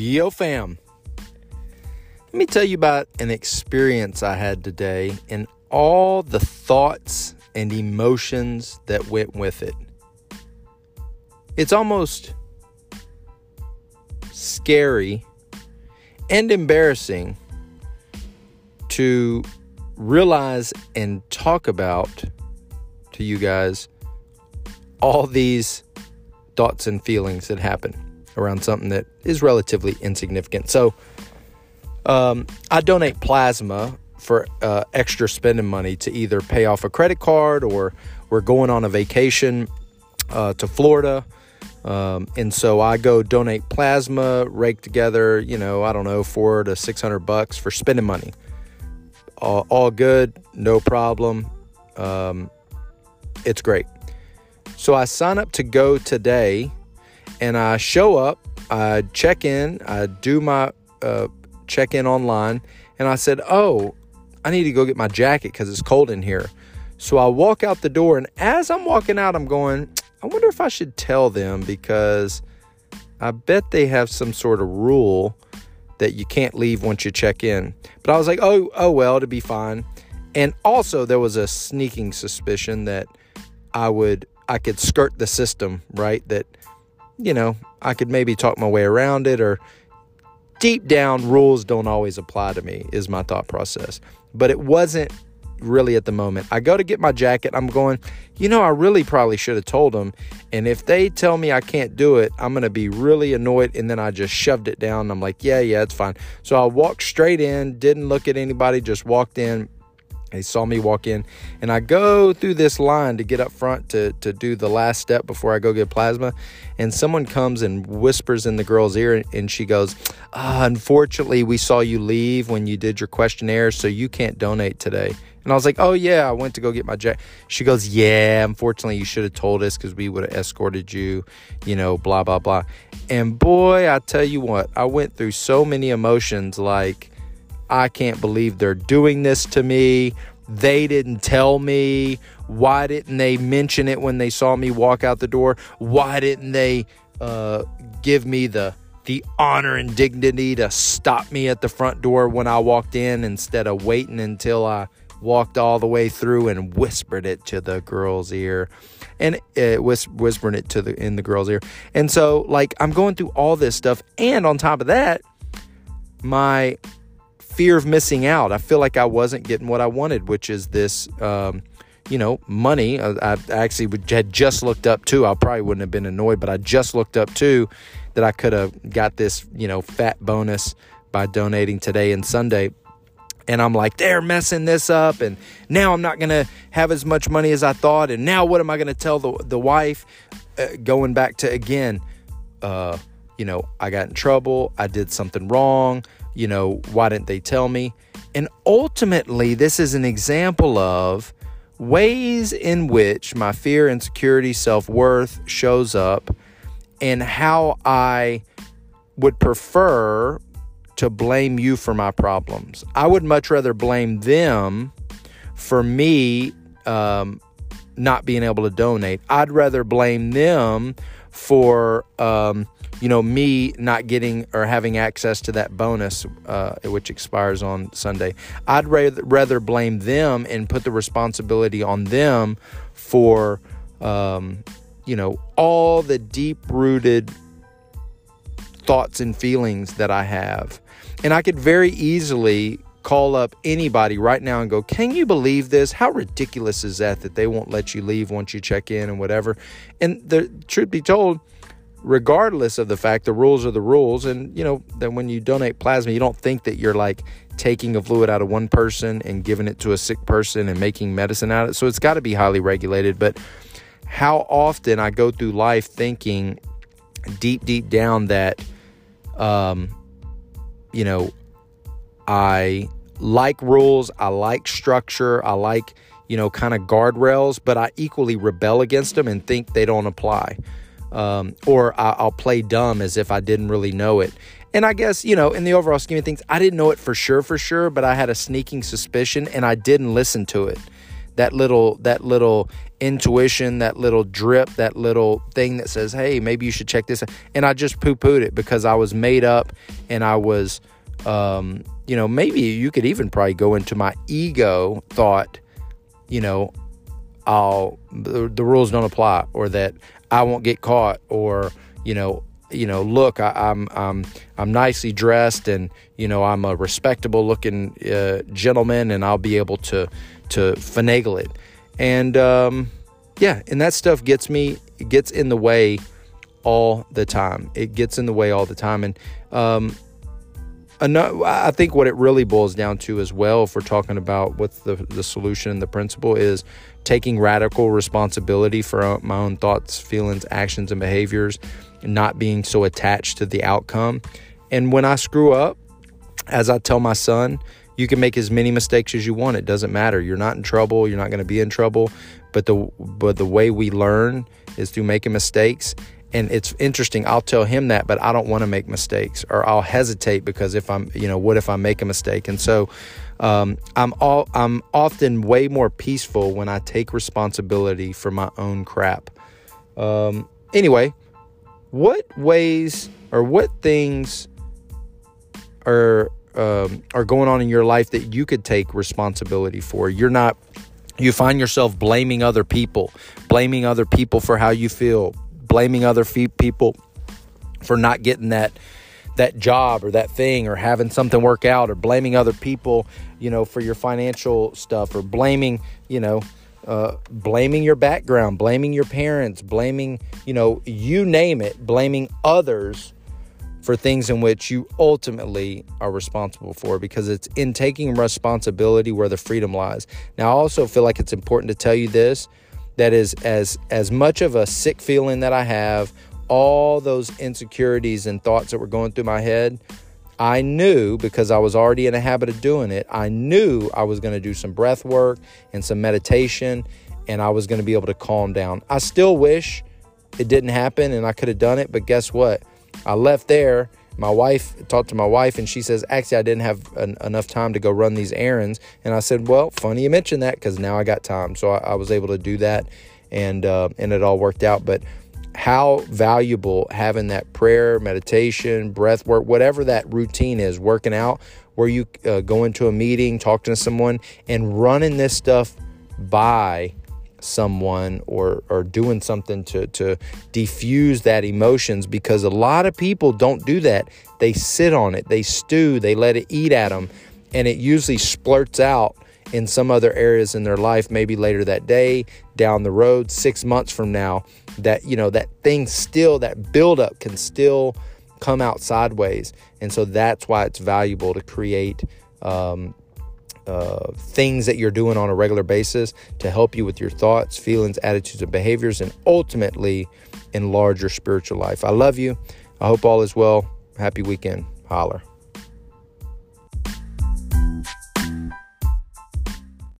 Yo, fam. Let me tell you about an experience I had today and all the thoughts and emotions that went with it. It's almost scary and embarrassing to realize and talk about to you guys all these thoughts and feelings that happen around something that is relatively insignificant. So, um, I donate plasma for uh, extra spending money to either pay off a credit card or we're going on a vacation uh, to Florida. Um, and so I go donate plasma, rake together, you know, I don't know, four to 600 bucks for spending money. All, all good, no problem. Um, it's great. So I sign up to go today and I show up, I check in, I do my uh, check in online, and I said, Oh, I need to go get my jacket because it's cold in here. So I walk out the door, and as I'm walking out, I'm going, I wonder if I should tell them because I bet they have some sort of rule that you can't leave once you check in. But I was like, oh, oh well, to be fine. And also there was a sneaking suspicion that I would I could skirt the system, right? That you know, I could maybe talk my way around it or deep down rules don't always apply to me is my thought process. But it wasn't really at the moment. I go to get my jacket. I'm going, you know, I really probably should have told them. And if they tell me I can't do it, I'm going to be really annoyed. And then I just shoved it down. I'm like, yeah, yeah, it's fine. So I walked straight in, didn't look at anybody, just walked in, they saw me walk in, and I go through this line to get up front to, to do the last step before I go get plasma. And someone comes and whispers in the girl's ear, and she goes, uh, Unfortunately, we saw you leave when you did your questionnaire, so you can't donate today. And I was like, Oh, yeah, I went to go get my jack. She goes, Yeah, unfortunately, you should have told us because we would have escorted you, you know, blah, blah, blah. And boy, I tell you what, I went through so many emotions like, I can't believe they're doing this to me. They didn't tell me. Why didn't they mention it when they saw me walk out the door? Why didn't they uh, give me the the honor and dignity to stop me at the front door when I walked in instead of waiting until I walked all the way through and whispered it to the girl's ear and uh, whis- whispering it to the in the girl's ear. And so like I'm going through all this stuff and on top of that my fear of missing out. I feel like I wasn't getting what I wanted, which is this, um, you know, money. I, I actually had just looked up too. I probably wouldn't have been annoyed, but I just looked up too that I could have got this, you know, fat bonus by donating today and Sunday. And I'm like, they're messing this up, and now I'm not gonna have as much money as I thought. And now what am I gonna tell the the wife? Uh, going back to again, uh, you know, I got in trouble. I did something wrong you know, why didn't they tell me? And ultimately, this is an example of ways in which my fear, insecurity, self worth shows up, and how I would prefer to blame you for my problems. I would much rather blame them for me um, not being able to donate. I'd rather blame them for um, you know me not getting or having access to that bonus uh, which expires on sunday. I'd rather, rather blame them and put the responsibility on them for um, you know all the deep rooted thoughts and feelings that i have. And i could very easily call up anybody right now and go, Can you believe this? How ridiculous is that that they won't let you leave once you check in and whatever? And the truth be told, regardless of the fact the rules are the rules and you know that when you donate plasma you don't think that you're like taking a fluid out of one person and giving it to a sick person and making medicine out of it so it's got to be highly regulated but how often i go through life thinking deep deep down that um you know i like rules i like structure i like you know kind of guardrails but i equally rebel against them and think they don't apply um, or I, will play dumb as if I didn't really know it. And I guess, you know, in the overall scheme of things, I didn't know it for sure, for sure, but I had a sneaking suspicion and I didn't listen to it. that little that little intuition, that little drip, that little thing that says, "Hey, maybe you should check this." And I just poo-pooed it because I was made up and I was um, you know, maybe you could even probably go into my ego thought, you know, I'll the, the rules don't apply or that I won't get caught or, you know, you know, look, I, am I'm, I'm I'm nicely dressed, and you know, I'm a respectable looking uh, gentleman, and I'll be able to to finagle it. And um, yeah, and that stuff gets me gets in the way all the time. It gets in the way all the time, and um, I think what it really boils down to as well, if we're talking about what's the, the solution and the principle, is taking radical responsibility for uh, my own thoughts, feelings, actions, and behaviors, and not being so attached to the outcome. And when I screw up, as I tell my son, you can make as many mistakes as you want. It doesn't matter. You're not in trouble. You're not going to be in trouble. But the but the way we learn is through making mistakes and it's interesting i'll tell him that but i don't want to make mistakes or i'll hesitate because if i'm you know what if i make a mistake? And so um, i'm all i'm often way more peaceful when i take responsibility for my own crap. Um, anyway what ways or what things are um, are going on in your life that you could take responsibility for? You're not you find yourself blaming other people blaming other people for how you feel blaming other people for not getting that that job or that thing or having something work out or blaming other people, you know, for your financial stuff or blaming, you know, uh, blaming your background, blaming your parents, blaming, you know, you name it, blaming others for things in which you ultimately are responsible for because it's in taking responsibility where the freedom lies. Now, I also feel like it's important to tell you this that is as as much of a sick feeling that I have, all those insecurities and thoughts that were going through my head, I knew because I was already in a habit of doing it, I knew I was going to do some breath work and some meditation and I was going to be able to calm down. I still wish it didn't happen and I could have done it, but guess what? I left there my wife talked to my wife and she says actually i didn't have an, enough time to go run these errands. And i said well funny you mentioned that because now i got time. So I, I, was able to do that and uh, and it all worked out. But how valuable having that prayer meditation breath work whatever that routine is working out where you uh, go into a meeting talking to someone and running this stuff by someone or or doing something to to diffuse that emotions because a lot of people don't do that. They sit on it. They stew. They let it eat at them and it usually splurts out in some other areas in their life maybe later that day down the road 6 months from now that you know that thing still that buildup can still come out sideways. And so that's why it's valuable to create um, uh, things that you're doing on a regular basis to help you with your thoughts, feelings, attitudes, and behaviors, and ultimately enlarge your spiritual life. I love you. I hope all is well. Happy weekend. Holler.